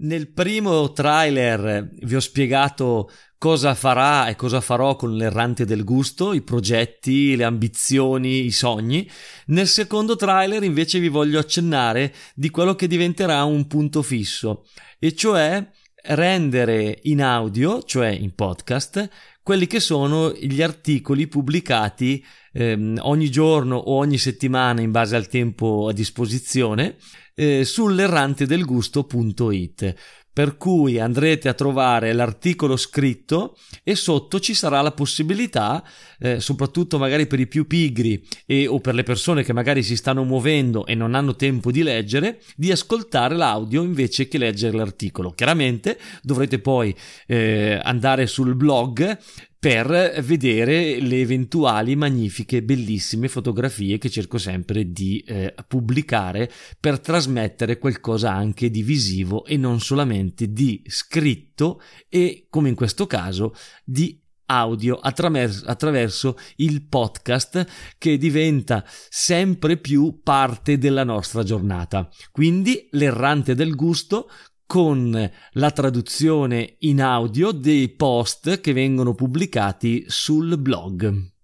Nel primo trailer vi ho spiegato cosa farà e cosa farò con l'errante del gusto, i progetti, le ambizioni, i sogni. Nel secondo trailer invece vi voglio accennare di quello che diventerà un punto fisso, e cioè rendere in audio, cioè in podcast, quelli che sono gli articoli pubblicati ehm, ogni giorno o ogni settimana in base al tempo a disposizione eh, sull'errantedelgusto.it per cui andrete a trovare l'articolo scritto e sotto ci sarà la possibilità, eh, soprattutto magari per i più pigri e, o per le persone che magari si stanno muovendo e non hanno tempo di leggere, di ascoltare l'audio invece che leggere l'articolo. Chiaramente dovrete poi eh, andare sul blog per vedere le eventuali magnifiche, bellissime fotografie che cerco sempre di eh, pubblicare per trasmettere qualcosa anche di visivo e non solamente di scritto e, come in questo caso, di audio attraverso, attraverso il podcast che diventa sempre più parte della nostra giornata. Quindi l'errante del gusto con la traduzione in audio dei post che vengono pubblicati sul blog.